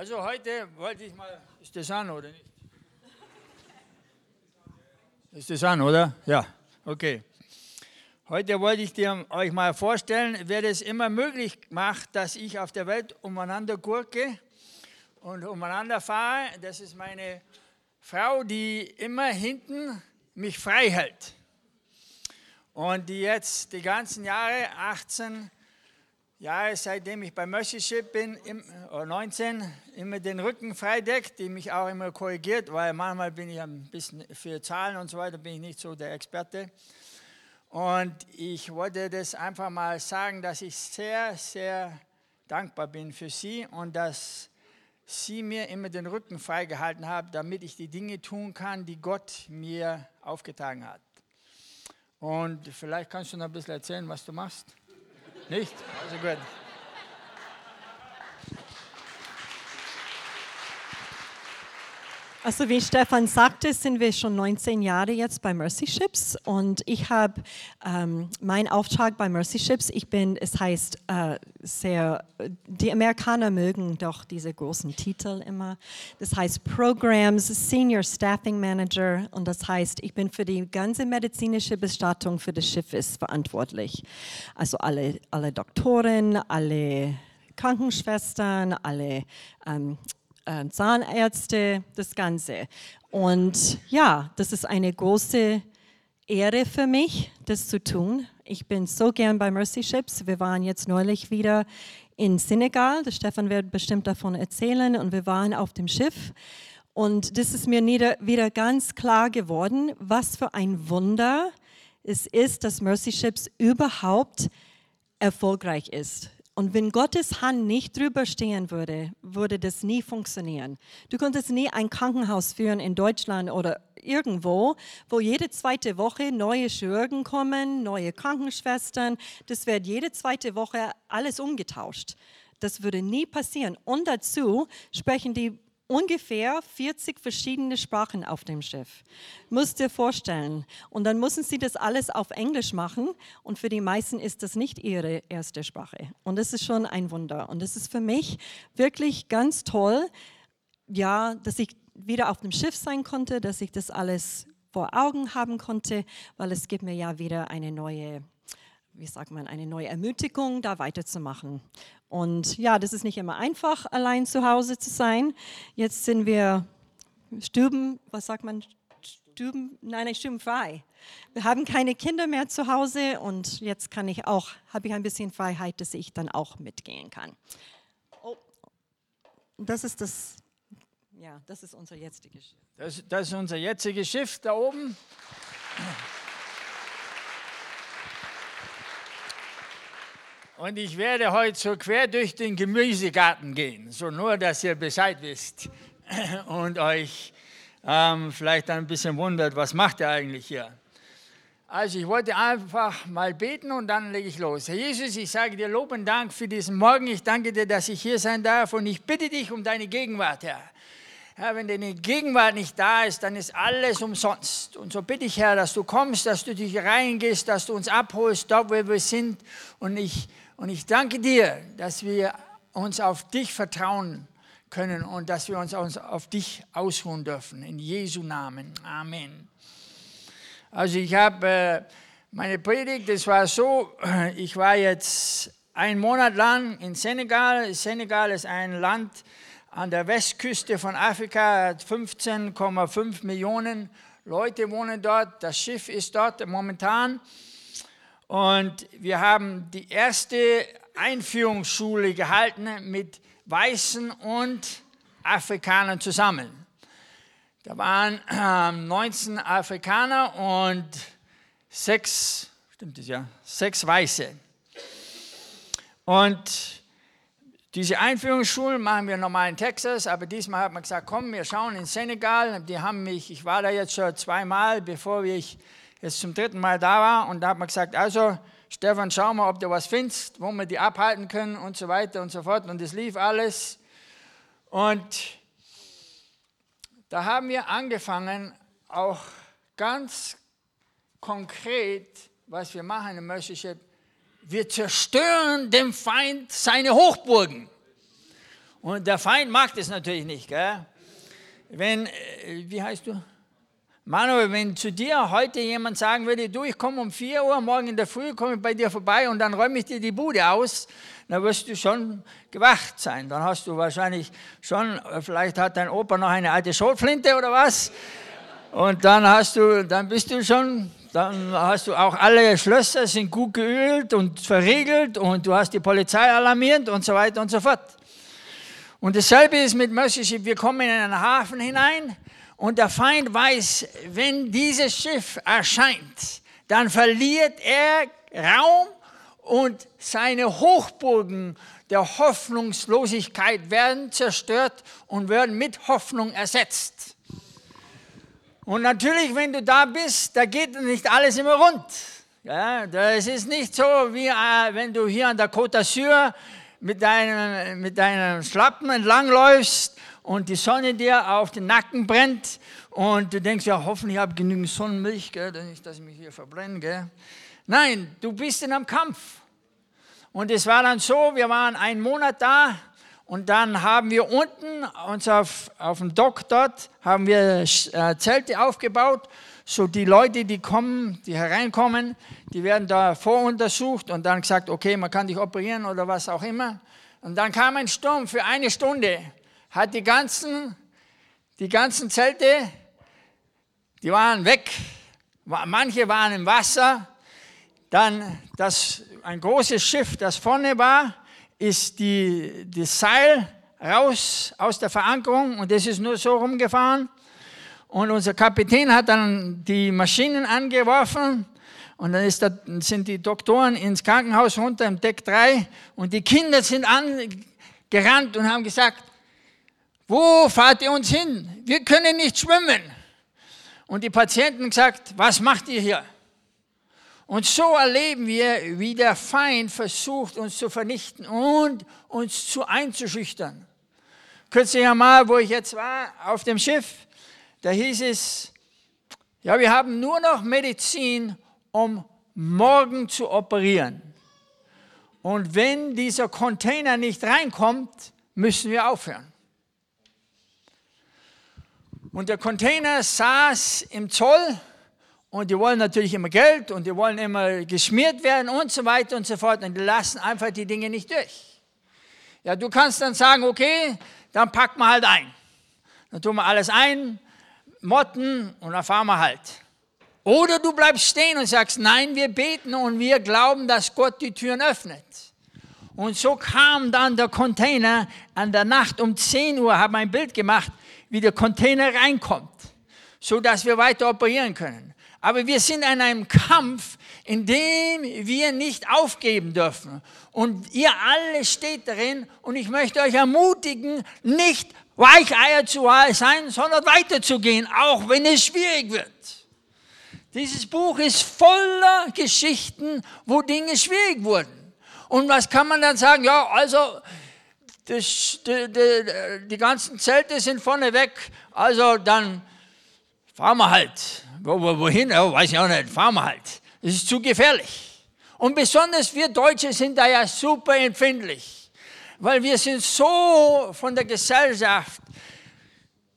Also heute wollte ich mal, ist das an oder nicht? Ist das an, oder? Ja, okay. Heute wollte ich dir, euch mal vorstellen, wer das immer möglich macht, dass ich auf der Welt umeinander gurke und umeinander fahre. Das ist meine Frau, die immer hinten mich frei hält. Und die jetzt die ganzen Jahre, 18 Jahre, seitdem ich bei Mercyship bin, im, oder 19, immer den Rücken freideckt, die mich auch immer korrigiert, weil manchmal bin ich ein bisschen für Zahlen und so weiter, bin ich nicht so der Experte. Und ich wollte das einfach mal sagen, dass ich sehr, sehr dankbar bin für Sie und dass Sie mir immer den Rücken freigehalten haben, damit ich die Dinge tun kann, die Gott mir aufgetragen hat. Und vielleicht kannst du noch ein bisschen erzählen, was du machst. Nicht? Also gut. Also wie Stefan sagte, sind wir schon 19 Jahre jetzt bei Mercy Ships und ich habe ähm, meinen Auftrag bei Mercy Ships. Ich bin, es heißt äh, sehr, die Amerikaner mögen doch diese großen Titel immer. Das heißt Programs Senior Staffing Manager und das heißt, ich bin für die ganze medizinische Bestattung für das Schiff ist verantwortlich. Also alle, alle Doktoren, alle Krankenschwestern, alle ähm, äh, Zahnärzte, das Ganze. Und ja, das ist eine große Ehre für mich, das zu tun. Ich bin so gern bei Mercy Ships. Wir waren jetzt neulich wieder in Senegal. Der Stefan wird bestimmt davon erzählen. Und wir waren auf dem Schiff. Und das ist mir wieder ganz klar geworden, was für ein Wunder es ist, dass Mercy Ships überhaupt erfolgreich ist. Und wenn Gottes Hand nicht drüber stehen würde, würde das nie funktionieren. Du könntest nie ein Krankenhaus führen in Deutschland oder irgendwo, wo jede zweite Woche neue Chirurgen kommen, neue Krankenschwestern. Das wird jede zweite Woche alles umgetauscht. Das würde nie passieren. Und dazu sprechen die ungefähr 40 verschiedene Sprachen auf dem Schiff. Musst dir vorstellen. Und dann müssen sie das alles auf Englisch machen. Und für die meisten ist das nicht ihre erste Sprache. Und das ist schon ein Wunder. Und das ist für mich wirklich ganz toll, ja, dass ich wieder auf dem Schiff sein konnte, dass ich das alles vor Augen haben konnte, weil es gibt mir ja wieder eine neue wie sagt man, eine neue Ermutigung, da weiterzumachen. Und ja, das ist nicht immer einfach, allein zu Hause zu sein. Jetzt sind wir Stuben, was sagt man, Stuben, nein, nein, stubenfrei. Wir haben keine Kinder mehr zu Hause und jetzt kann ich auch, habe ich ein bisschen Freiheit, dass ich dann auch mitgehen kann. Oh, das ist das, ja, das ist unser jetziges Schiff. Das, das ist unser jetziges Schiff da oben. Und ich werde heute so quer durch den Gemüsegarten gehen, so nur, dass ihr Bescheid wisst und euch ähm, vielleicht ein bisschen wundert, was macht er eigentlich hier. Also ich wollte einfach mal beten und dann lege ich los. Herr Jesus, ich sage dir Lob und Dank für diesen Morgen. Ich danke dir, dass ich hier sein darf und ich bitte dich um deine Gegenwart, Herr. Herr, wenn deine Gegenwart nicht da ist, dann ist alles umsonst. Und so bitte ich, Herr, dass du kommst, dass du dich reingehst, dass du uns abholst, dort, wo wir sind. Und ich und ich danke dir, dass wir uns auf dich vertrauen können und dass wir uns auf dich ausruhen dürfen. In Jesu Namen. Amen. Also ich habe äh, meine Predigt, das war so, ich war jetzt einen Monat lang in Senegal. Senegal ist ein Land an der Westküste von Afrika, hat 15,5 Millionen Leute wohnen dort. Das Schiff ist dort momentan. Und wir haben die erste Einführungsschule gehalten mit Weißen und Afrikanern zusammen. Da waren äh, 19 Afrikaner und sechs, stimmt das ja, sechs Weiße. Und diese Einführungsschulen machen wir normal in Texas, aber diesmal hat man gesagt, komm, wir schauen in Senegal. Die haben mich, ich war da jetzt schon zweimal, bevor ich jetzt zum dritten Mal da war und da hat man gesagt, also Stefan, schau mal, ob du was findest, wo wir die abhalten können und so weiter und so fort. Und es lief alles. Und da haben wir angefangen, auch ganz konkret, was wir machen im Mönchship, wir zerstören dem Feind seine Hochburgen. Und der Feind mag das natürlich nicht. Gell? Wenn, äh, wie heißt du? Manuel, wenn zu dir heute jemand sagen würde, du, ich komme um 4 Uhr morgen in der Früh, komme ich bei dir vorbei und dann räume ich dir die Bude aus, dann wirst du schon gewacht sein. Dann hast du wahrscheinlich schon, vielleicht hat dein Opa noch eine alte Schrotflinte oder was. Und dann hast du, dann bist du schon, dann hast du auch alle Schlösser sind gut geölt und verriegelt und du hast die Polizei alarmiert und so weiter und so fort. Und dasselbe ist mit Mercy Ship. Wir kommen in einen Hafen hinein und der Feind weiß, wenn dieses Schiff erscheint, dann verliert er Raum und seine Hochburgen der Hoffnungslosigkeit werden zerstört und werden mit Hoffnung ersetzt. Und natürlich, wenn du da bist, da geht nicht alles immer rund. Ja, das ist nicht so, wie äh, wenn du hier an der Côte d'Azur mit deinem, mit deinem Schlappen entlangläufst und die Sonne dir auf den Nacken brennt und du denkst, ja, hoffentlich habe ich genügend Sonnenmilch, gell, nicht, dass ich mich hier verbrenne. Gell. Nein, du bist in einem Kampf. Und es war dann so, wir waren einen Monat da und dann haben wir unten uns auf, auf dem Dock dort, haben wir äh, Zelte aufgebaut so die Leute, die kommen, die hereinkommen, die werden da voruntersucht und dann gesagt, okay, man kann dich operieren oder was auch immer. Und dann kam ein Sturm für eine Stunde, hat die ganzen, die ganzen Zelte, die waren weg, manche waren im Wasser. Dann das, ein großes Schiff, das vorne war, ist die, das Seil raus aus der Verankerung und das ist nur so rumgefahren. Und unser Kapitän hat dann die Maschinen angeworfen und dann da, sind die Doktoren ins Krankenhaus runter im Deck 3 und die Kinder sind angerannt und haben gesagt, wo fahrt ihr uns hin? Wir können nicht schwimmen. Und die Patienten gesagt, was macht ihr hier? Und so erleben wir, wie der Feind versucht, uns zu vernichten und uns zu einzuschüchtern. Kürzlich einmal, wo ich jetzt war, auf dem Schiff, da hieß es, ja, wir haben nur noch Medizin, um morgen zu operieren. Und wenn dieser Container nicht reinkommt, müssen wir aufhören. Und der Container saß im Zoll und die wollen natürlich immer Geld und die wollen immer geschmiert werden und so weiter und so fort und die lassen einfach die Dinge nicht durch. Ja, du kannst dann sagen, okay, dann packen wir halt ein. Dann tun wir alles ein, Motten und dann fahren wir halt. Oder du bleibst stehen und sagst, nein, wir beten und wir glauben, dass Gott die Türen öffnet. Und so kam dann der Container an der Nacht um 10 Uhr, habe ein Bild gemacht, wie der Container reinkommt, so dass wir weiter operieren können. Aber wir sind in einem Kampf, in dem wir nicht aufgeben dürfen. Und ihr alle steht darin und ich möchte euch ermutigen, nicht Weicheier zu sein, sondern weiterzugehen, auch wenn es schwierig wird. Dieses Buch ist voller Geschichten, wo Dinge schwierig wurden. Und was kann man dann sagen? Ja, also das, die, die, die, ganzen Zelte sind vorne weg, also dann fahren wir halt. Wo, wo, wohin? Oh, weiß ich auch nicht, fahren wir halt. Das ist zu gefährlich. Und besonders wir Deutsche sind da ja super empfindlich weil wir sind so von der Gesellschaft,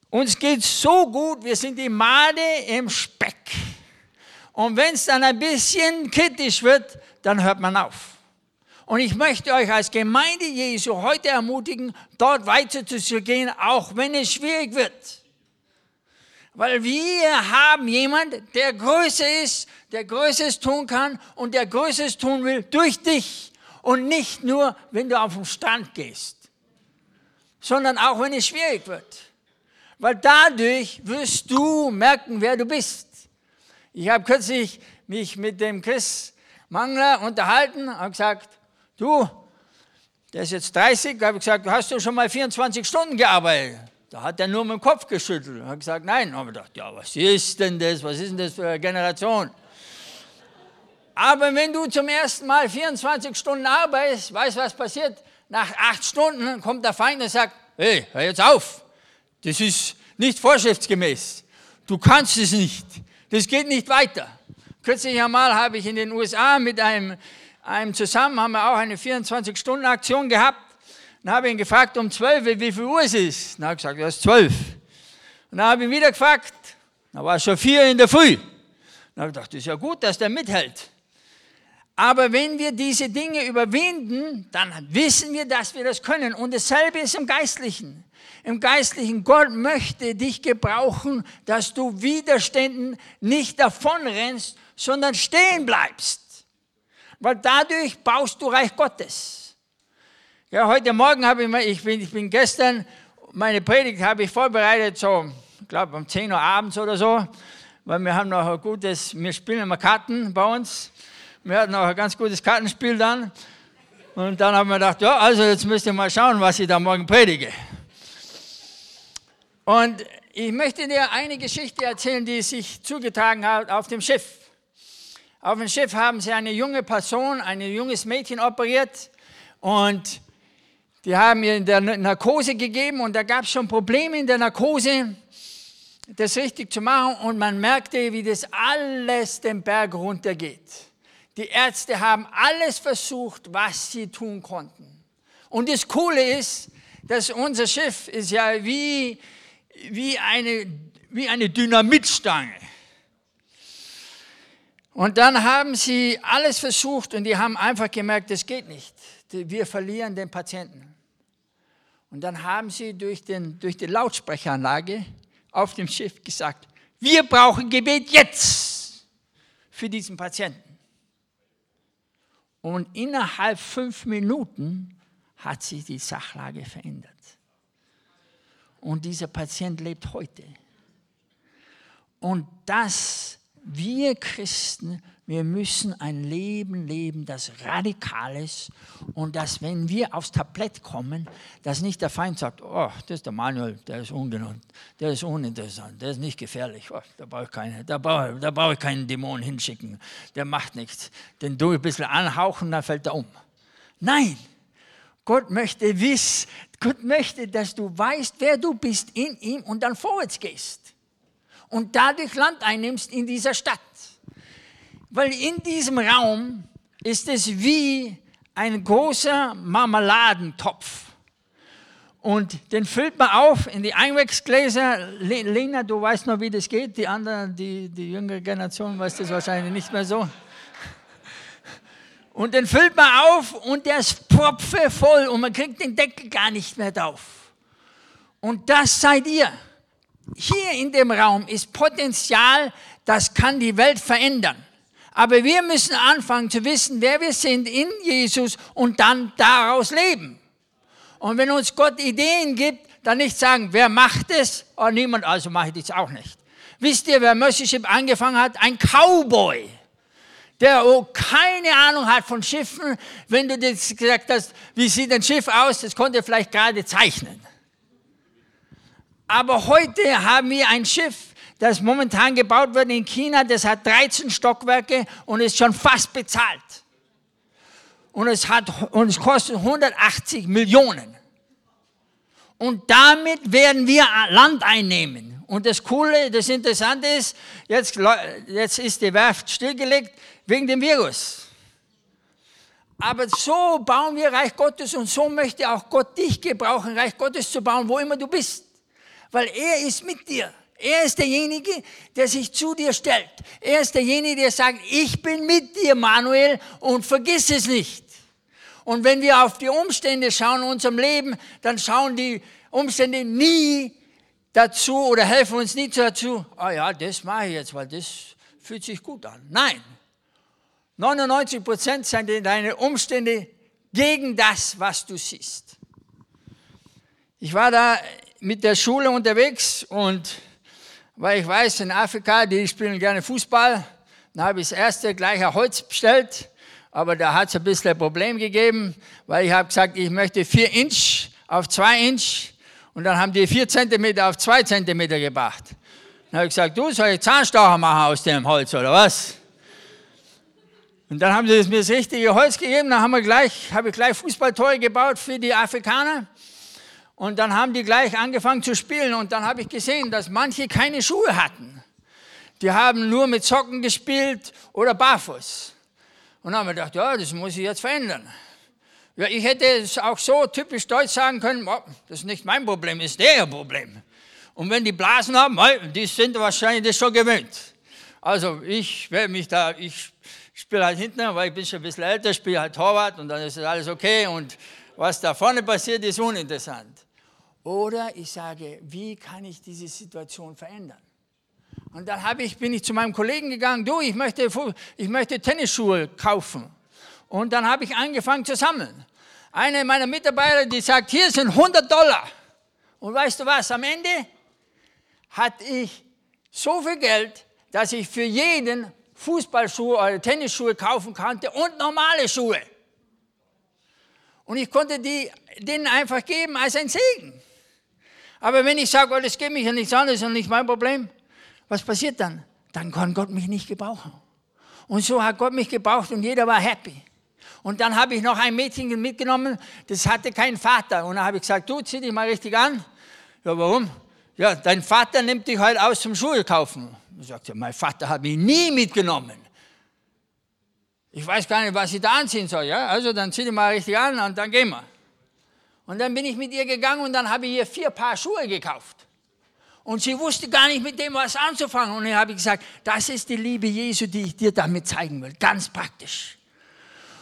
uns geht so gut, wir sind die Made im Speck. Und wenn es dann ein bisschen kritisch wird, dann hört man auf. Und ich möchte euch als Gemeinde Jesu heute ermutigen, dort weiter zu gehen, auch wenn es schwierig wird. Weil wir haben jemanden, der größer ist, der Größeres tun kann und der Größeres tun will durch dich. Und nicht nur, wenn du auf den Strand gehst, sondern auch, wenn es schwierig wird. Weil dadurch wirst du merken, wer du bist. Ich habe kürzlich mich mit dem Chris Mangler unterhalten und gesagt, du, der ist jetzt 30, habe ich gesagt, hast du schon mal 24 Stunden gearbeitet. Da hat er nur mit dem Kopf geschüttelt. Ich habe gesagt, nein. Und habe gedacht, ja, was ist denn das? Was ist denn das für eine Generation? Aber wenn du zum ersten Mal 24 Stunden arbeitest, weißt du, was passiert? Nach acht Stunden kommt der Feind und sagt, hey, hör jetzt auf. Das ist nicht vorschriftsgemäß. Du kannst es nicht. Das geht nicht weiter. Kürzlich einmal habe ich in den USA mit einem, einem zusammen, haben wir auch eine 24-Stunden-Aktion gehabt. Dann habe ich ihn gefragt um 12, wie viel Uhr es ist. Dann habe ich gesagt, es ist 12. Und dann habe ich ihn wieder gefragt, dann war es schon 4 in der Früh. Dann habe ich gedacht, das ist ja gut, dass der mithält. Aber wenn wir diese Dinge überwinden, dann wissen wir, dass wir das können. Und dasselbe ist im Geistlichen. Im Geistlichen, Gott möchte dich gebrauchen, dass du Widerständen nicht davonrennst, sondern stehen bleibst. Weil dadurch baust du Reich Gottes. Ja, heute Morgen habe ich, mal, ich bin, ich bin gestern, meine Predigt habe ich vorbereitet, so, ich glaube um 10 Uhr abends oder so, weil wir haben noch ein gutes, wir spielen immer Karten bei uns. Wir hatten auch ein ganz gutes Kartenspiel dann. Und dann haben wir gedacht, ja, also jetzt müsst ihr mal schauen, was ich da morgen predige. Und ich möchte dir eine Geschichte erzählen, die sich zugetragen hat auf dem Schiff. Auf dem Schiff haben sie eine junge Person, ein junges Mädchen operiert und die haben ihr in der Narkose gegeben und da gab es schon Probleme in der Narkose, das richtig zu machen und man merkte, wie das alles den Berg runtergeht. Die Ärzte haben alles versucht, was sie tun konnten. Und das Coole ist, dass unser Schiff ist ja wie, wie, eine, wie eine Dynamitstange. Und dann haben sie alles versucht und die haben einfach gemerkt, das geht nicht. Wir verlieren den Patienten. Und dann haben sie durch, den, durch die Lautsprecheranlage auf dem Schiff gesagt, wir brauchen Gebet jetzt für diesen Patienten. Und innerhalb fünf Minuten hat sich die Sachlage verändert. Und dieser Patient lebt heute. Und das, wir Christen, wir müssen ein Leben leben, das radikal ist und dass, wenn wir aufs Tablett kommen, dass nicht der Feind sagt, oh, das ist der Manuel, der ist ungenug, der ist uninteressant, der ist nicht gefährlich, oh, da brauche ich, da brauche, da brauche ich keinen Dämon hinschicken, der macht nichts. Den du ein bisschen anhauchen, dann fällt er um. Nein, Gott möchte wissen, Gott möchte, dass du weißt, wer du bist in ihm und dann vorwärts gehst und dadurch Land einnimmst in dieser Stadt. Weil in diesem Raum ist es wie ein großer Marmeladentopf. Und den füllt man auf in die Einwegsgläser. Lena, du weißt noch, wie das geht. Die anderen, die, die jüngere Generation weiß das wahrscheinlich nicht mehr so. Und den füllt man auf und der ist propfevoll und man kriegt den Deckel gar nicht mehr drauf. Und das seid ihr. Hier in dem Raum ist Potenzial, das kann die Welt verändern. Aber wir müssen anfangen zu wissen, wer wir sind in Jesus und dann daraus leben. Und wenn uns Gott Ideen gibt, dann nicht sagen, wer macht es? Oh, niemand, also mache ich das auch nicht. Wisst ihr, wer Mercyship angefangen hat? Ein Cowboy, der oh, keine Ahnung hat von Schiffen. Wenn du das gesagt hast, wie sieht ein Schiff aus, das konnte er vielleicht gerade zeichnen. Aber heute haben wir ein Schiff, das momentan gebaut wird in China, das hat 13 Stockwerke und ist schon fast bezahlt. Und es, hat, und es kostet 180 Millionen. Und damit werden wir Land einnehmen. Und das Coole, das Interessante ist, jetzt, jetzt ist die Werft stillgelegt wegen dem Virus. Aber so bauen wir Reich Gottes und so möchte auch Gott dich gebrauchen, Reich Gottes zu bauen, wo immer du bist. Weil er ist mit dir. Er ist derjenige, der sich zu dir stellt. Er ist derjenige, der sagt, ich bin mit dir, Manuel, und vergiss es nicht. Und wenn wir auf die Umstände schauen in unserem Leben, dann schauen die Umstände nie dazu oder helfen uns nie dazu, ah ja, das mache ich jetzt, weil das fühlt sich gut an. Nein, 99 Prozent sind deine Umstände gegen das, was du siehst. Ich war da mit der Schule unterwegs und weil ich weiß, in Afrika, die spielen gerne Fußball. Dann habe ich das erste gleiche Holz bestellt, aber da hat es ein bisschen ein Problem gegeben, weil ich habe gesagt, ich möchte vier Inch auf zwei Inch und dann haben die vier Zentimeter auf zwei Zentimeter gebracht. Dann habe ich gesagt, du soll ich Zahnstocher machen aus dem Holz oder was? Und dann haben sie mir das richtige Holz gegeben, dann haben wir gleich, habe ich gleich Fußballtore gebaut für die Afrikaner. Und dann haben die gleich angefangen zu spielen und dann habe ich gesehen, dass manche keine Schuhe hatten. Die haben nur mit Socken gespielt oder barfuß. Und dann haben wir gedacht, ja, das muss ich jetzt verändern. Ja, ich hätte es auch so typisch deutsch sagen können, oh, das ist nicht mein Problem, das ist der Problem. Und wenn die Blasen haben, die sind wahrscheinlich das schon gewöhnt. Also ich werde mich da, ich spiele halt hinten, weil ich bin schon ein bisschen älter, spiele halt Torwart und dann ist alles okay und was da vorne passiert, ist uninteressant. Oder ich sage, wie kann ich diese Situation verändern? Und dann ich, bin ich zu meinem Kollegen gegangen, du, ich möchte, ich möchte Tennisschuhe kaufen. Und dann habe ich angefangen zu sammeln. Eine meiner Mitarbeiter, die sagt, hier sind 100 Dollar. Und weißt du was, am Ende hatte ich so viel Geld, dass ich für jeden Fußballschuhe oder Tennisschuhe kaufen konnte und normale Schuhe. Und ich konnte die denen einfach geben als ein Segen. Aber wenn ich sage, oh, das geht mich ja nichts anderes und nicht mein Problem, was passiert dann? Dann kann Gott mich nicht gebrauchen. Und so hat Gott mich gebraucht und jeder war happy. Und dann habe ich noch ein Mädchen mitgenommen, das hatte keinen Vater. Und dann habe ich gesagt, du zieh dich mal richtig an. Ja, warum? Ja, dein Vater nimmt dich heute aus zum Schuhe kaufen. Ich sagte, mein Vater hat mich nie mitgenommen. Ich weiß gar nicht, was ich da anziehen soll. Ja? Also dann zieh dich mal richtig an und dann gehen wir. Und dann bin ich mit ihr gegangen und dann habe ich ihr vier Paar Schuhe gekauft. Und sie wusste gar nicht mit dem was anzufangen. Und ich habe gesagt, das ist die Liebe Jesu, die ich dir damit zeigen will. Ganz praktisch.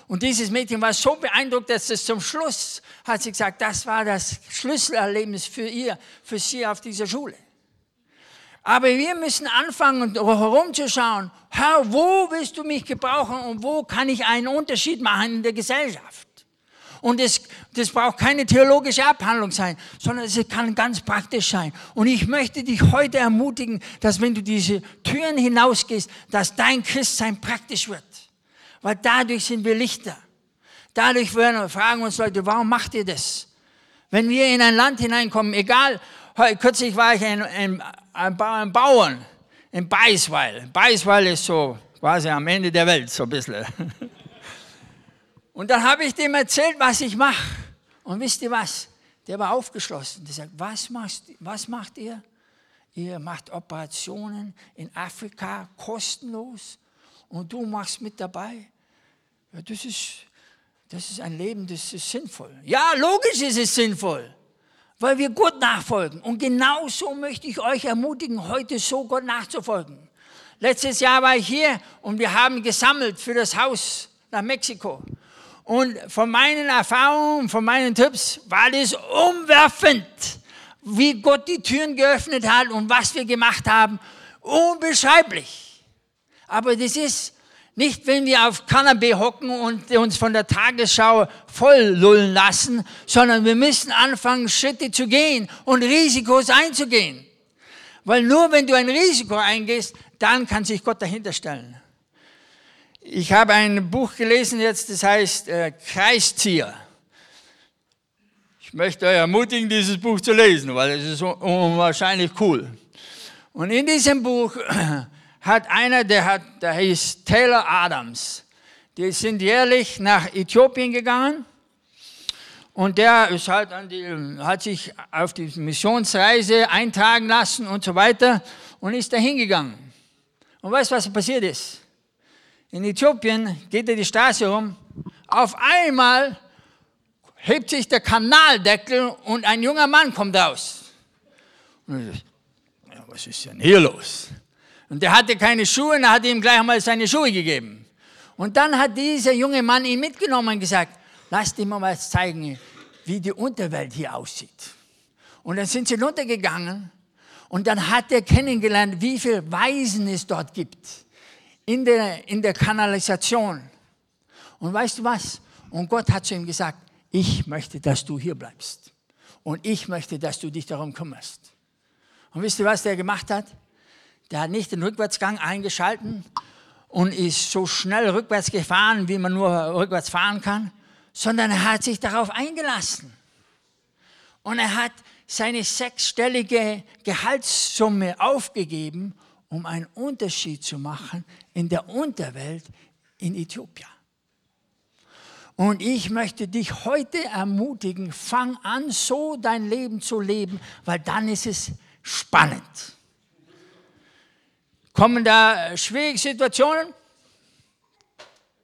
Und dieses Mädchen war so beeindruckt, dass es zum Schluss hat sie gesagt, das war das Schlüsselerlebnis für ihr, für sie auf dieser Schule. Aber wir müssen anfangen, herumzuschauen, Herr, wo willst du mich gebrauchen und wo kann ich einen Unterschied machen in der Gesellschaft? Und das, das braucht keine theologische Abhandlung sein, sondern es kann ganz praktisch sein. Und ich möchte dich heute ermutigen, dass wenn du diese Türen hinausgehst, dass dein Christsein praktisch wird weil dadurch sind wir Lichter. Dadurch werden, fragen uns Leute, warum macht ihr das? Wenn wir in ein Land hineinkommen, egal, kürzlich war ich ein, ein, ein Bauern in Beisweil. Beisweil ist so quasi am Ende der Welt, so ein bisschen. Und dann habe ich dem erzählt, was ich mache. Und wisst ihr was? Der war aufgeschlossen. Der sagt, was, machst, was macht ihr? Ihr macht Operationen in Afrika kostenlos und du machst mit dabei. Ja, das, ist, das ist ein Leben, das ist sinnvoll. Ja, logisch ist es sinnvoll, weil wir Gott nachfolgen. Und genau so möchte ich euch ermutigen, heute so Gott nachzufolgen. Letztes Jahr war ich hier und wir haben gesammelt für das Haus nach Mexiko. Und von meinen Erfahrungen, von meinen Tipps war das umwerfend, wie Gott die Türen geöffnet hat und was wir gemacht haben. Unbeschreiblich. Aber das ist nicht, wenn wir auf Kanapee hocken und uns von der Tagesschau voll lullen lassen, sondern wir müssen anfangen, Schritte zu gehen und Risikos einzugehen. Weil nur wenn du ein Risiko eingehst, dann kann sich Gott dahinter stellen. Ich habe ein Buch gelesen jetzt, das heißt äh, Kreiszieher. Ich möchte euch ermutigen, dieses Buch zu lesen, weil es ist unwahrscheinlich cool. Und in diesem Buch hat einer, der, hat, der hieß Taylor Adams. Die sind jährlich nach Äthiopien gegangen und der ist halt an die, hat sich auf die Missionsreise eintragen lassen und so weiter und ist da hingegangen. Und weißt du, was passiert ist? In Äthiopien geht er die Straße rum, auf einmal hebt sich der Kanaldeckel und ein junger Mann kommt raus. Und ich, ja, was ist denn hier los? Und der hatte keine Schuhe und er hat ihm gleich mal seine Schuhe gegeben. Und dann hat dieser junge Mann ihn mitgenommen und gesagt, lass dir mal was zeigen, wie die Unterwelt hier aussieht. Und dann sind sie runtergegangen und dann hat er kennengelernt, wie viele Waisen es dort gibt in der, in der Kanalisation. Und weißt du was? Und Gott hat zu ihm gesagt, ich möchte, dass du hier bleibst. Und ich möchte, dass du dich darum kümmerst. Und wisst ihr, was der gemacht hat? Der hat nicht den Rückwärtsgang eingeschalten und ist so schnell rückwärts gefahren, wie man nur rückwärts fahren kann, sondern er hat sich darauf eingelassen. Und er hat seine sechsstellige Gehaltssumme aufgegeben, um einen Unterschied zu machen in der Unterwelt in Äthiopien. Und ich möchte dich heute ermutigen, fang an, so dein Leben zu leben, weil dann ist es spannend. Kommen da schwierige Situationen?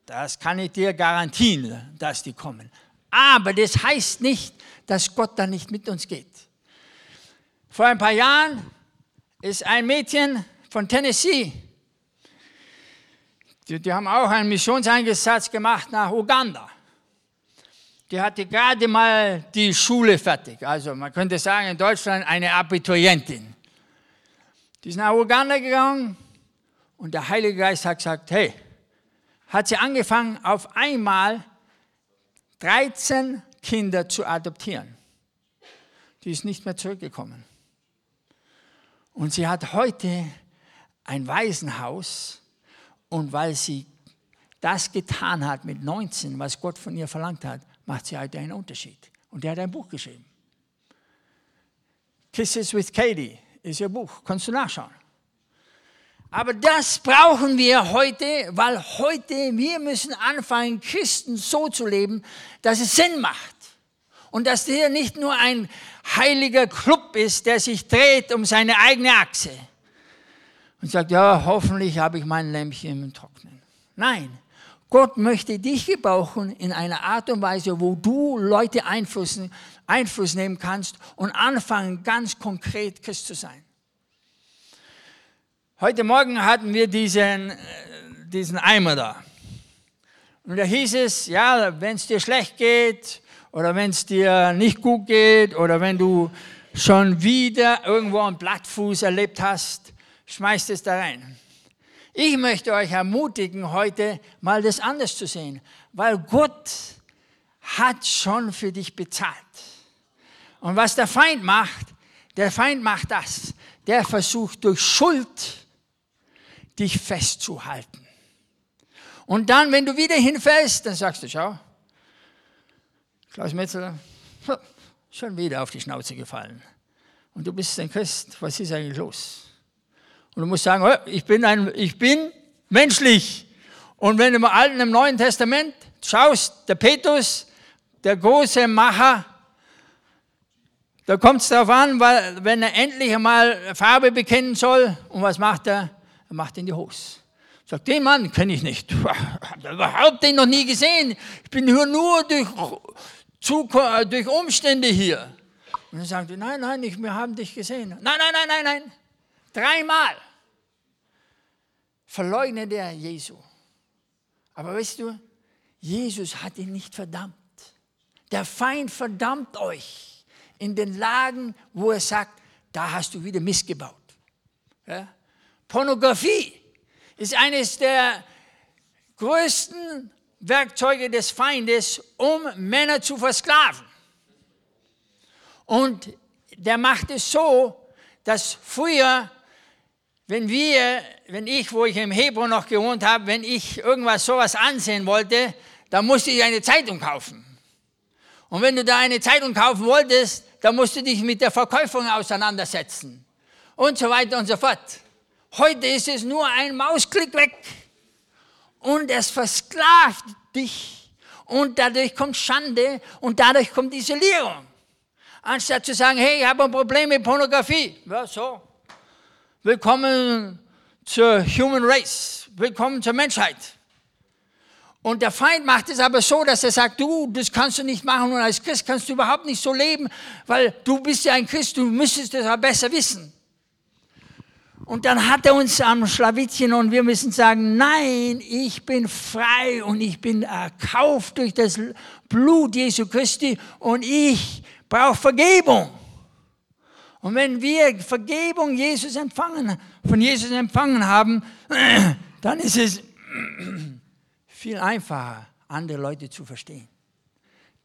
Das kann ich dir garantieren, dass die kommen. Aber das heißt nicht, dass Gott dann nicht mit uns geht. Vor ein paar Jahren ist ein Mädchen von Tennessee, die, die haben auch einen Missionseinsatz gemacht nach Uganda. Die hatte gerade mal die Schule fertig. Also man könnte sagen, in Deutschland eine Abiturientin. Die ist nach Uganda gegangen und der Heilige Geist hat gesagt, hey, hat sie angefangen, auf einmal 13 Kinder zu adoptieren. Die ist nicht mehr zurückgekommen. Und sie hat heute ein Waisenhaus und weil sie das getan hat mit 19, was Gott von ihr verlangt hat, macht sie heute einen Unterschied. Und der hat ein Buch geschrieben. Kisses with Katie ist ihr Buch, kannst du nachschauen. Aber das brauchen wir heute, weil heute wir müssen anfangen, Christen so zu leben, dass es Sinn macht. Und dass hier nicht nur ein heiliger Club ist, der sich dreht um seine eigene Achse und sagt, ja, hoffentlich habe ich mein Lämpchen im Trocknen. Nein, Gott möchte dich gebrauchen in einer Art und Weise, wo du Leute Einfluss, Einfluss nehmen kannst und anfangen, ganz konkret Christ zu sein. Heute Morgen hatten wir diesen, äh, diesen Eimer da. Und da hieß es, ja, wenn es dir schlecht geht oder wenn es dir nicht gut geht oder wenn du schon wieder irgendwo einen Blattfuß erlebt hast, schmeißt es da rein. Ich möchte euch ermutigen, heute mal das anders zu sehen, weil Gott hat schon für dich bezahlt. Und was der Feind macht, der Feind macht das. Der versucht durch Schuld dich festzuhalten. Und dann, wenn du wieder hinfällst, dann sagst du, schau, Klaus Metzeler, schon wieder auf die Schnauze gefallen. Und du bist ein Christ, was ist eigentlich los? Und du musst sagen, ich bin, ein, ich bin menschlich. Und wenn du im Alten, im Neuen Testament schaust, der Petrus, der große Macher, da kommt es darauf an, weil, wenn er endlich einmal Farbe bekennen soll, und was macht er? Er macht in die Hose. Sagt, den Mann kenne ich nicht. Überhaupt den noch nie gesehen. Ich bin hier nur durch, durch Umstände hier. Und dann sagt er, nein, nein, ich, wir haben dich gesehen. Nein, nein, nein, nein, nein. Dreimal verleugnet er Jesu. Aber weißt du, Jesus hat ihn nicht verdammt. Der Feind verdammt euch in den Lagen, wo er sagt, da hast du wieder missgebaut. Ja? Pornografie ist eines der größten Werkzeuge des Feindes, um Männer zu versklaven. Und der macht es so, dass früher wenn wir, wenn ich, wo ich im Hebron noch gewohnt habe, wenn ich irgendwas sowas ansehen wollte, dann musste ich eine Zeitung kaufen. Und wenn du da eine Zeitung kaufen wolltest, dann musst du dich mit der Verkäuferin auseinandersetzen. Und so weiter und so fort. Heute ist es nur ein Mausklick weg. Und es versklavt dich. Und dadurch kommt Schande und dadurch kommt Isolierung. Anstatt zu sagen, hey, ich habe ein Problem mit Pornografie. Ja, so. Willkommen zur Human Race. Willkommen zur Menschheit. Und der Feind macht es aber so, dass er sagt, du, das kannst du nicht machen und als Christ kannst du überhaupt nicht so leben, weil du bist ja ein Christ, du müsstest das aber besser wissen. Und dann hat er uns am Schlawittchen und wir müssen sagen, nein, ich bin frei und ich bin erkauft durch das Blut Jesu Christi und ich brauche Vergebung. Und wenn wir Vergebung Jesus empfangen, von Jesus empfangen haben, dann ist es viel einfacher, andere Leute zu verstehen,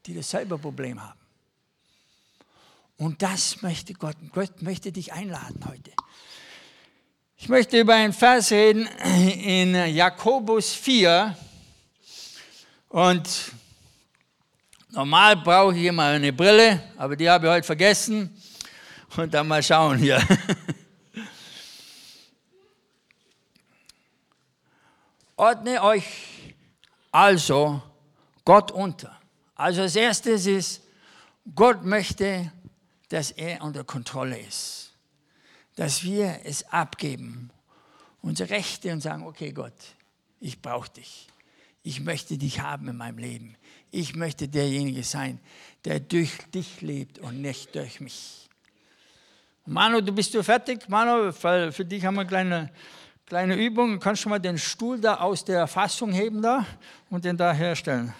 die dasselbe Problem haben. Und das möchte Gott. Gott möchte dich einladen heute. Ich möchte über einen Vers reden in Jakobus 4. Und normal brauche ich immer eine Brille, aber die habe ich heute vergessen. Und dann mal schauen hier. Ordne euch also Gott unter. Also als erstes ist, Gott möchte, dass er unter Kontrolle ist. Dass wir es abgeben, unsere Rechte und sagen, okay Gott, ich brauche dich. Ich möchte dich haben in meinem Leben. Ich möchte derjenige sein, der durch dich lebt und nicht durch mich. Manu, du bist du fertig? Manu, für dich haben wir eine kleine, kleine Übung. Kannst du mal den Stuhl da aus der Fassung heben da und den da herstellen?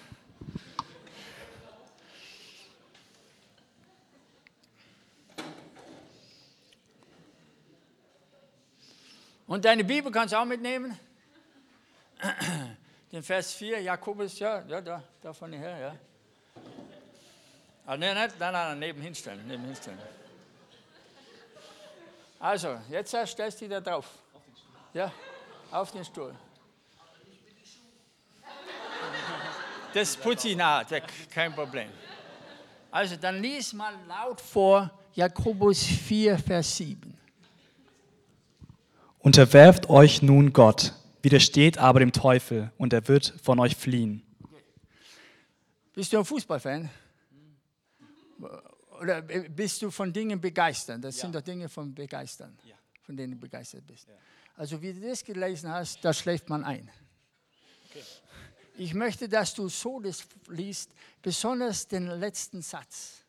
Und deine Bibel kannst du auch mitnehmen. Den Vers 4, Jakobus, ja, ja da, da vorne her, ja. Ah, nein, nein, nein, nein, nebenhin stellen, nebenhin stellen. Also, jetzt stellst du dich da drauf. Ja, auf den Stuhl. Das putze ich nach, kein Problem. Also, dann lies mal laut vor Jakobus 4, Vers 7. Unterwerft euch nun Gott, widersteht aber dem Teufel und er wird von euch fliehen. Bist du ein Fußballfan? Oder bist du von Dingen begeistert? Das ja. sind doch Dinge von begeistern, ja. von denen du begeistert bist. Ja. Also wie du das gelesen hast, da schläft man ein. Okay. Ich möchte, dass du so das liest, besonders den letzten Satz.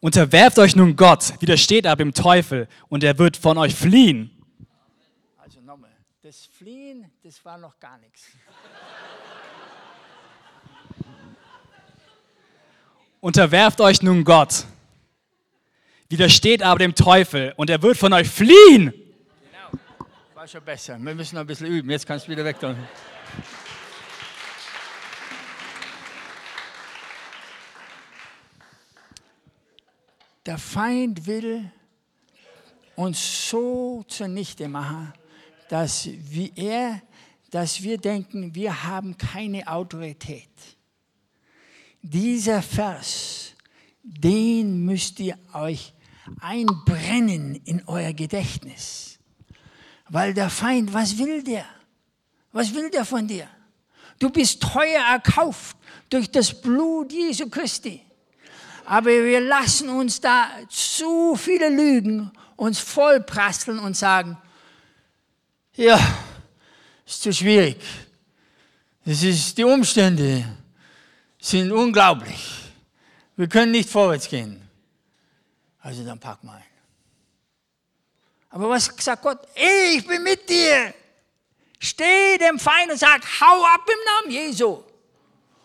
Unterwerft euch nun Gott, widersteht aber dem Teufel und er wird von euch fliehen. Also nochmal, das Fliehen, das war noch gar nichts. Unterwerft euch nun Gott, widersteht aber dem Teufel und er wird von euch fliehen. Genau, war schon besser. Wir müssen noch ein bisschen üben. Jetzt kannst du wieder weg. Tun. Der Feind will uns so zunichte machen, dass wir, er, dass wir denken, wir haben keine Autorität. Dieser Vers, den müsst ihr euch einbrennen in euer Gedächtnis. Weil der Feind, was will der? Was will der von dir? Du bist teuer erkauft durch das Blut Jesu Christi. Aber wir lassen uns da zu viele Lügen uns vollprasseln und sagen, ja, ist zu schwierig. Es ist die Umstände sind unglaublich. Wir können nicht vorwärts gehen. Also dann pack mal ein. Aber was sagt Gott? Ich bin mit dir. Steh dem Feind und sag, hau ab im Namen Jesu.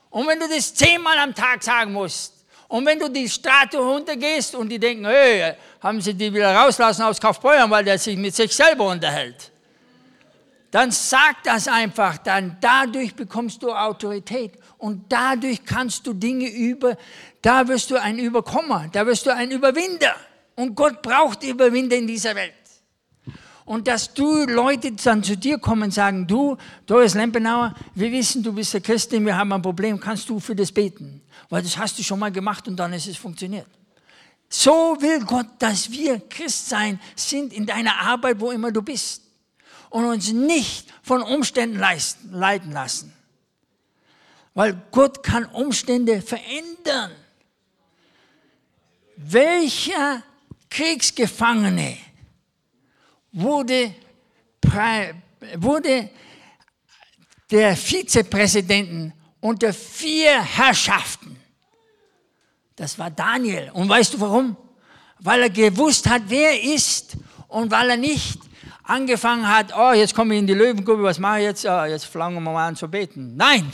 Und wenn du das zehnmal am Tag sagen musst, und wenn du die Straße runtergehst und die denken, hey, haben sie die wieder rauslassen aus Kaufbeuern, weil der sich mit sich selber unterhält, dann sag das einfach, dann dadurch bekommst du Autorität und dadurch kannst du Dinge über, da wirst du ein Überkommer, da wirst du ein Überwinder. Und Gott braucht Überwinder in dieser Welt. Und dass du Leute dann zu dir kommen und sagen, du, Doris Lempenauer, wir wissen, du bist der Christin, wir haben ein Problem, kannst du für das beten? weil das hast du schon mal gemacht und dann ist es funktioniert. So will Gott, dass wir Christ sein sind in deiner Arbeit, wo immer du bist. Und uns nicht von Umständen leiten lassen. Weil Gott kann Umstände verändern. Welcher Kriegsgefangene wurde, wurde der Vizepräsidenten unter vier Herrschaften das war Daniel. Und weißt du warum? Weil er gewusst hat, wer er ist und weil er nicht angefangen hat, oh, jetzt komme ich in die Löwengrube, was mache ich jetzt? Oh, jetzt fangen wir mal an zu beten. Nein,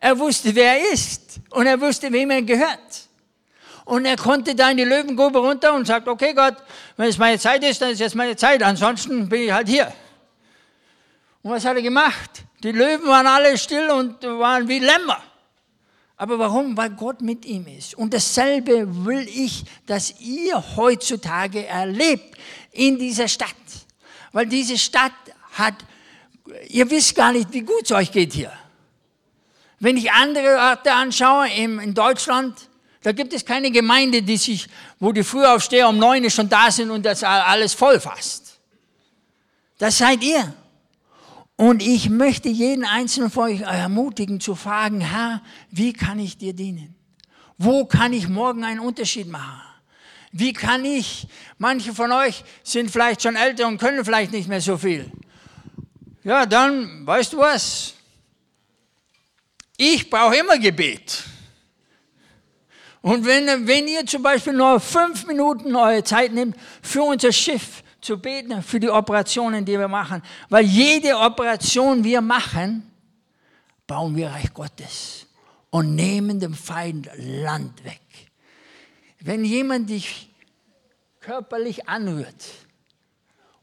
er wusste, wer er ist und er wusste, wem er gehört. Und er konnte da in die Löwengrube runter und sagt, okay Gott, wenn es meine Zeit ist, dann ist jetzt meine Zeit, ansonsten bin ich halt hier. Und was hat er gemacht? Die Löwen waren alle still und waren wie Lämmer. Aber warum? Weil Gott mit ihm ist. Und dasselbe will ich, dass ihr heutzutage erlebt in dieser Stadt. Weil diese Stadt hat, ihr wisst gar nicht, wie gut es euch geht hier. Wenn ich andere Orte anschaue in Deutschland, da gibt es keine Gemeinde, die sich, wo die Frühaufsteher um neun schon da sind und das alles voll fasst. Das seid ihr. Und ich möchte jeden einzelnen von euch ermutigen zu fragen, Herr, wie kann ich dir dienen? Wo kann ich morgen einen Unterschied machen? Wie kann ich, manche von euch sind vielleicht schon älter und können vielleicht nicht mehr so viel. Ja, dann, weißt du was? Ich brauche immer Gebet. Und wenn, wenn ihr zum Beispiel nur fünf Minuten eure Zeit nehmt für unser Schiff zu beten, für die Operationen, die wir machen, weil jede Operation wir machen, bauen wir Reich Gottes und nehmen dem Feind Land weg. Wenn jemand dich körperlich anrührt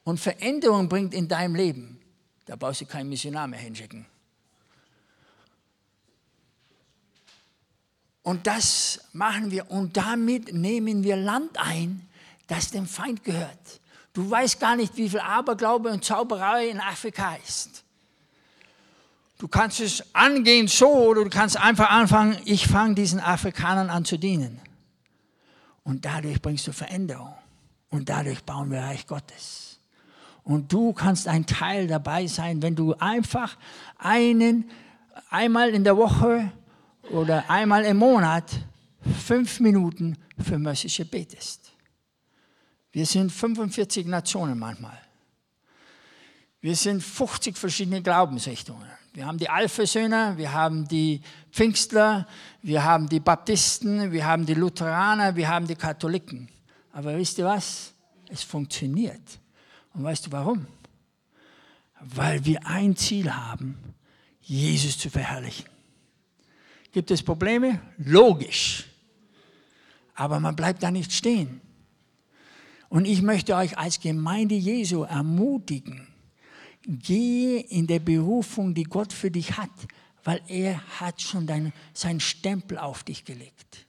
und Veränderung bringt in deinem Leben, da brauchst du keinen Missionar mehr hinschicken. Und das machen wir und damit nehmen wir Land ein, das dem Feind gehört. Du weißt gar nicht, wie viel Aberglaube und Zauberei in Afrika ist. Du kannst es angehen so oder du kannst einfach anfangen, ich fange diesen Afrikanern an zu dienen. Und dadurch bringst du Veränderung. Und dadurch bauen wir Reich Gottes. Und du kannst ein Teil dabei sein, wenn du einfach einen, einmal in der Woche oder einmal im Monat fünf Minuten für Mössische betest. Wir sind 45 Nationen manchmal. Wir sind 50 verschiedene Glaubensrichtungen. Wir haben die Alphasöhner, wir haben die Pfingstler, wir haben die Baptisten, wir haben die Lutheraner, wir haben die Katholiken. Aber wisst ihr was? Es funktioniert. Und weißt du warum? Weil wir ein Ziel haben, Jesus zu verherrlichen. Gibt es Probleme? Logisch. Aber man bleibt da nicht stehen. Und ich möchte euch als Gemeinde Jesu ermutigen, gehe in der Berufung, die Gott für dich hat, weil er hat schon dein, seinen Stempel auf dich gelegt.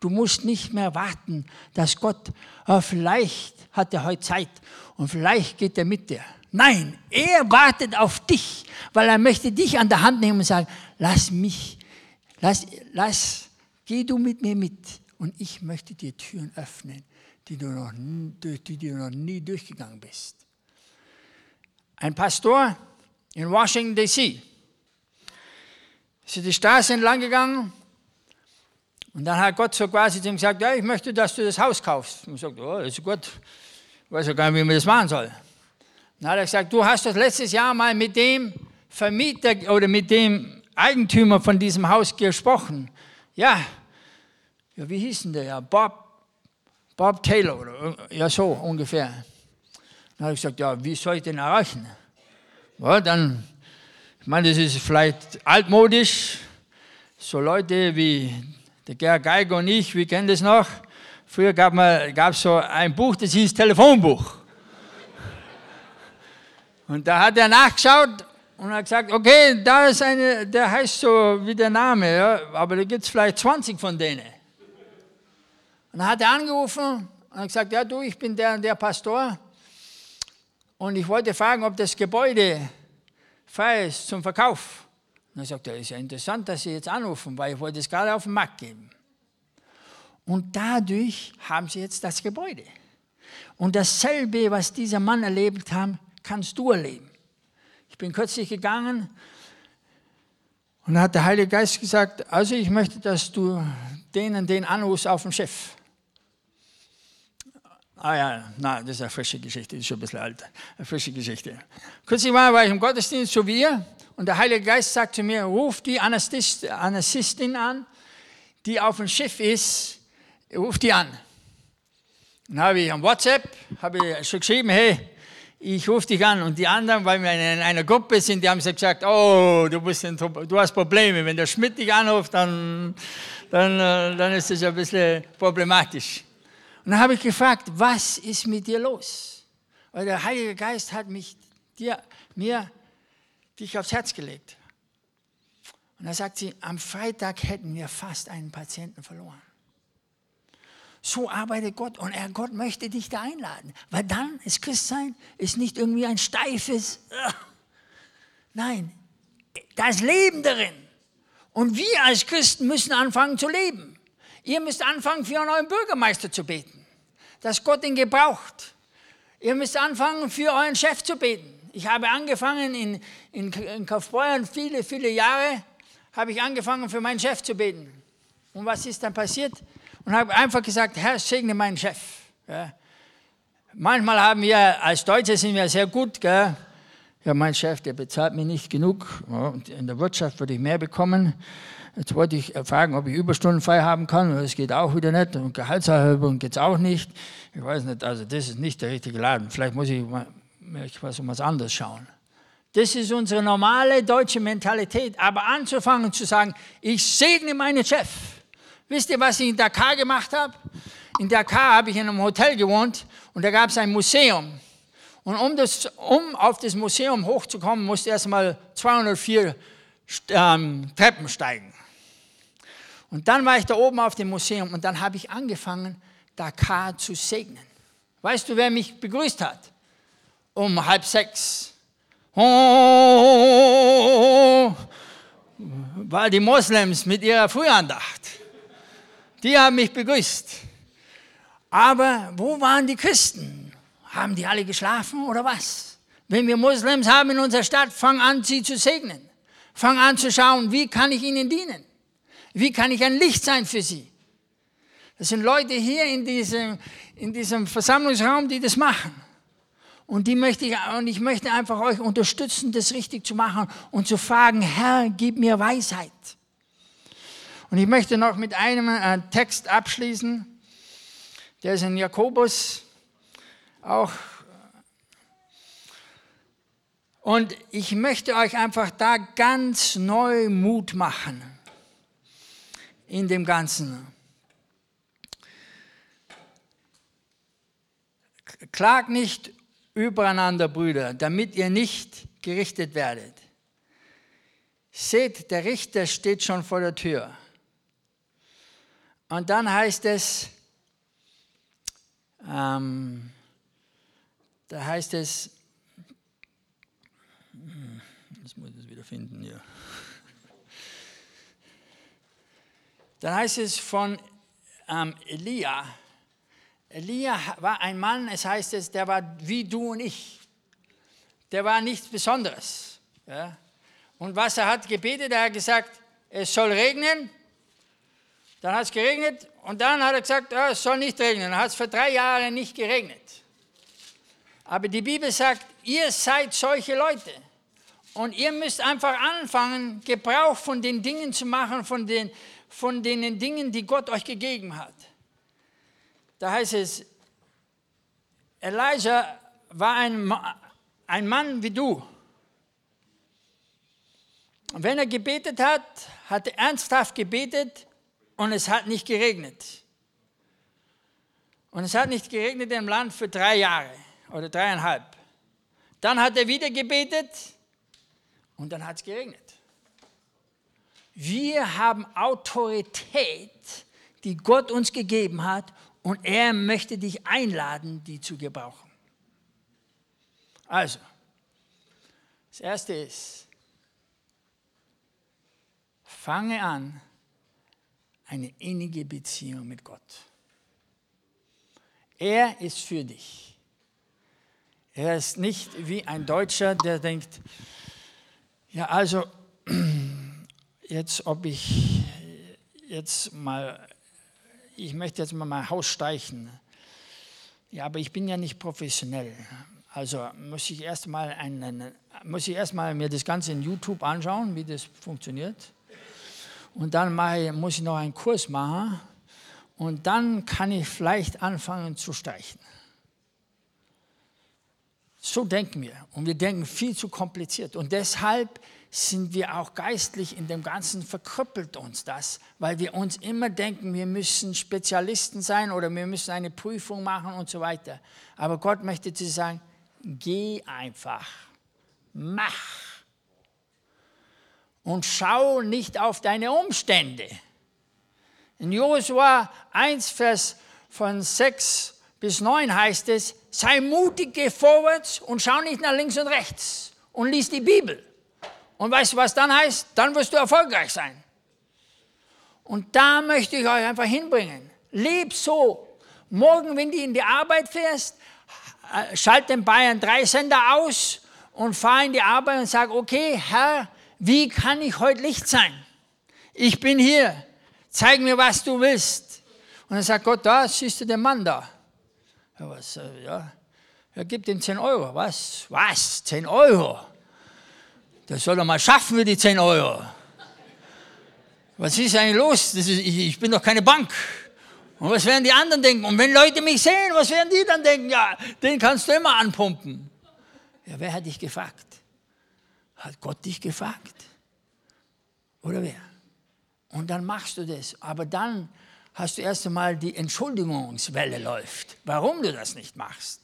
Du musst nicht mehr warten, dass Gott, oh, vielleicht hat er heute Zeit und vielleicht geht er mit dir. Nein, er wartet auf dich, weil er möchte dich an der Hand nehmen und sagen, lass mich Lass, lass, geh du mit mir mit und ich möchte dir Türen öffnen, die du noch, die du noch nie durchgegangen bist. Ein Pastor in Washington, D.C. ist die Straße entlang gegangen und dann hat Gott so quasi zu ihm gesagt, ja, ich möchte, dass du das Haus kaufst. Und ich sagte, oh, ist gut, ich weiß ja gar nicht, wie man das machen soll. Dann hat er gesagt, du hast das letztes Jahr mal mit dem Vermieter oder mit dem Eigentümer von diesem Haus gesprochen. Ja, ja wie hieß denn der? Ja, Bob, Bob Taylor oder ja, so ungefähr. Dann habe ich gesagt, ja, wie soll ich den erreichen? Ja, dann, ich meine, das ist vielleicht altmodisch. So Leute wie der Gerhard Geiger und ich, wir kennen das noch. Früher gab es so ein Buch, das hieß Telefonbuch. Und da hat er nachgeschaut und hat gesagt, okay, da ist eine, der heißt so wie der Name, ja, aber da gibt es vielleicht 20 von denen. Und dann hat er angerufen und hat gesagt, ja du, ich bin der der Pastor und ich wollte fragen, ob das Gebäude frei ist zum Verkauf. Und er sagt, ja, ist ja interessant, dass Sie jetzt anrufen, weil ich wollte es gerade auf den Markt geben. Und dadurch haben sie jetzt das Gebäude. Und dasselbe, was dieser Mann erlebt hat, kannst du erleben. Ich bin kürzlich gegangen und da hat der Heilige Geist gesagt, also ich möchte, dass du denen den anrufst auf dem Schiff. Ah ja, na, das ist eine frische Geschichte, das ist schon ein bisschen alt. Eine frische Geschichte. Kürzlich war ich im Gottesdienst, so wie und der Heilige Geist sagt zu mir, ruf die Anästhesistin an, die auf dem Schiff ist, ruf die an. Dann habe ich am WhatsApp habe ich schon geschrieben, hey, ich rufe dich an. Und die anderen, weil wir in einer Gruppe sind, die haben gesagt, oh, du, bist in, du hast Probleme. Wenn der Schmidt dich anruft, dann, dann, äh, dann ist das ein bisschen problematisch. Und dann habe ich gefragt, was ist mit dir los? Weil der Heilige Geist hat mich, dir, mir dich aufs Herz gelegt. Und da sagt sie, am Freitag hätten wir fast einen Patienten verloren. So arbeitet Gott und er, Gott möchte dich da einladen. Weil dann ist Christsein ist nicht irgendwie ein steifes, nein, da ist Leben darin. Und wir als Christen müssen anfangen zu leben. Ihr müsst anfangen, für euren Bürgermeister zu beten, dass Gott ihn gebraucht. Ihr müsst anfangen, für euren Chef zu beten. Ich habe angefangen in, in, in Kaufbeuern, viele, viele Jahre, habe ich angefangen, für meinen Chef zu beten. Und was ist dann passiert? Und habe einfach gesagt, Herr, segne meinen Chef. Ja. Manchmal haben wir, als Deutsche sind wir sehr gut, gell? ja, mein Chef, der bezahlt mir nicht genug. Ja, und in der Wirtschaft würde ich mehr bekommen. Jetzt wollte ich fragen, ob ich Überstunden frei haben kann. Das geht auch wieder nicht. Und Gehaltserhöhung geht es auch nicht. Ich weiß nicht, also das ist nicht der richtige Laden. Vielleicht muss ich mal was um was anderes schauen. Das ist unsere normale deutsche Mentalität. Aber anzufangen zu sagen, ich segne meinen Chef. Wisst ihr, was ich in Dakar gemacht habe? In Dakar habe ich in einem Hotel gewohnt und da gab es ein Museum. Und um, das, um auf das Museum hochzukommen, musste erst mal 204 ähm, Treppen steigen. Und dann war ich da oben auf dem Museum und dann habe ich angefangen, Dakar zu segnen. Weißt du, wer mich begrüßt hat? Um halb sechs. Oh, war die Moslems mit ihrer Frühandacht. Die haben mich begrüßt. Aber wo waren die Christen? Haben die alle geschlafen oder was? Wenn wir Moslems haben in unserer Stadt, fang an, sie zu segnen. Fang an zu schauen, wie kann ich ihnen dienen? Wie kann ich ein Licht sein für sie? Das sind Leute hier in diesem, in diesem Versammlungsraum, die das machen. Und, die möchte ich, und ich möchte einfach euch unterstützen, das richtig zu machen und zu fragen, Herr, gib mir Weisheit. Und ich möchte noch mit einem äh, Text abschließen, der ist in Jakobus auch. Und ich möchte euch einfach da ganz neu Mut machen in dem Ganzen. Klagt nicht übereinander, Brüder, damit ihr nicht gerichtet werdet. Seht, der Richter steht schon vor der Tür. Und dann heißt es, ähm, da heißt es, hm, jetzt muss ich das wieder finden hier. Dann heißt es von ähm, Elia. Elia war ein Mann, es heißt es, der war wie du und ich. Der war nichts Besonderes. Ja? Und was er hat gebetet, er hat gesagt, es soll regnen. Dann hat es geregnet und dann hat er gesagt, oh, es soll nicht regnen. Dann hat es für drei Jahre nicht geregnet. Aber die Bibel sagt, ihr seid solche Leute. Und ihr müsst einfach anfangen, Gebrauch von den Dingen zu machen, von den, von den Dingen, die Gott euch gegeben hat. Da heißt es, Elijah war ein, ein Mann wie du. Und wenn er gebetet hat, hat er ernsthaft gebetet und es hat nicht geregnet. Und es hat nicht geregnet im Land für drei Jahre oder dreieinhalb. Dann hat er wieder gebetet und dann hat es geregnet. Wir haben Autorität, die Gott uns gegeben hat und er möchte dich einladen, die zu gebrauchen. Also, das Erste ist, fange an, eine innige Beziehung mit Gott. Er ist für dich. Er ist nicht wie ein Deutscher, der denkt, ja also jetzt, ob ich jetzt mal, ich möchte jetzt mal mein Haus steichen. Ja, aber ich bin ja nicht professionell. Also muss ich erstmal muss mir das Ganze in YouTube anschauen, wie das funktioniert. Und dann ich, muss ich noch einen Kurs machen. Und dann kann ich vielleicht anfangen zu streichen. So denken wir. Und wir denken viel zu kompliziert. Und deshalb sind wir auch geistlich in dem Ganzen, verkrüppelt uns das, weil wir uns immer denken, wir müssen Spezialisten sein oder wir müssen eine Prüfung machen und so weiter. Aber Gott möchte zu sagen, geh einfach, mach und schau nicht auf deine Umstände. In Josua 1, Vers von 6 bis 9 heißt es, sei mutig, geh vorwärts und schau nicht nach links und rechts und lies die Bibel. Und weißt du, was dann heißt? Dann wirst du erfolgreich sein. Und da möchte ich euch einfach hinbringen. Leb so. Morgen, wenn du in die Arbeit fährst, äh, schalt den Bayern drei Sender aus und fahr in die Arbeit und sag, okay, Herr, wie kann ich heute Licht sein? Ich bin hier. Zeig mir, was du willst. Und dann sagt Gott, da siehst du den Mann da. Ja, was, äh, ja. Er gibt ihm 10 Euro. Was? Was? 10 Euro? Das soll er mal schaffen für die 10 Euro. Was ist eigentlich los? Ist, ich, ich bin doch keine Bank. Und was werden die anderen denken? Und wenn Leute mich sehen, was werden die dann denken? Ja, den kannst du immer anpumpen. Ja, wer hat dich gefragt? Hat Gott dich gefragt? Oder wer? Und dann machst du das. Aber dann hast du erst einmal die Entschuldigungswelle läuft, warum du das nicht machst.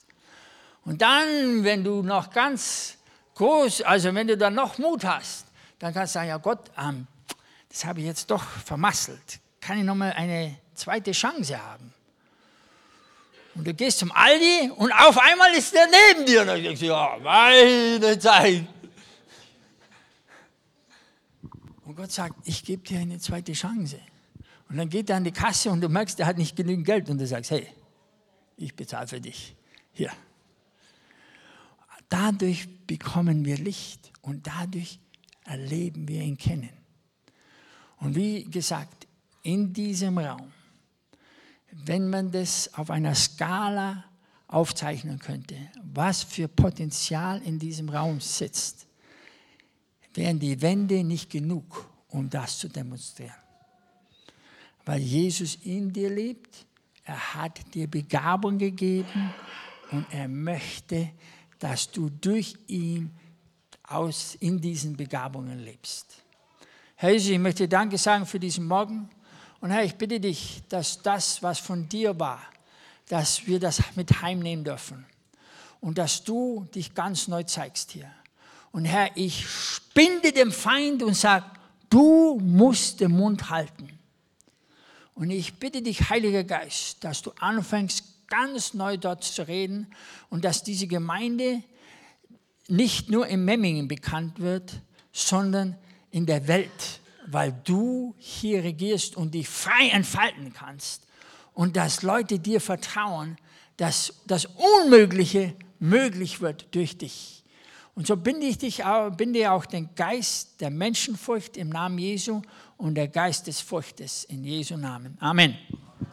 Und dann, wenn du noch ganz groß, also wenn du dann noch Mut hast, dann kannst du sagen, ja Gott, ähm, das habe ich jetzt doch vermasselt. Kann ich nochmal eine zweite Chance haben? Und du gehst zum Aldi und auf einmal ist der neben dir. Und dann denkst du, ja, meine Zeit. Und Gott sagt, ich gebe dir eine zweite Chance. Und dann geht er an die Kasse und du merkst, er hat nicht genügend Geld. Und du sagst, hey, ich bezahle für dich. Hier. Dadurch bekommen wir Licht und dadurch erleben wir ihn kennen. Und wie gesagt, in diesem Raum, wenn man das auf einer Skala aufzeichnen könnte, was für Potenzial in diesem Raum sitzt, wären die Wände nicht genug, um das zu demonstrieren. Weil Jesus in dir lebt, er hat dir Begabung gegeben und er möchte, dass du durch ihn aus, in diesen Begabungen lebst. Herr Jesus, ich möchte Danke sagen für diesen Morgen. Und Herr, ich bitte dich, dass das, was von dir war, dass wir das mit heimnehmen dürfen. Und dass du dich ganz neu zeigst hier. Und Herr, ich spinde dem Feind und sage, du musst den Mund halten. Und ich bitte dich, Heiliger Geist, dass du anfängst, ganz neu dort zu reden und dass diese Gemeinde nicht nur in Memmingen bekannt wird, sondern in der Welt, weil du hier regierst und dich frei entfalten kannst und dass Leute dir vertrauen, dass das Unmögliche möglich wird durch dich. Und so binde ich dich binde auch den Geist der Menschenfurcht im Namen Jesu und der Geist des Furchtes in Jesu Namen. Amen.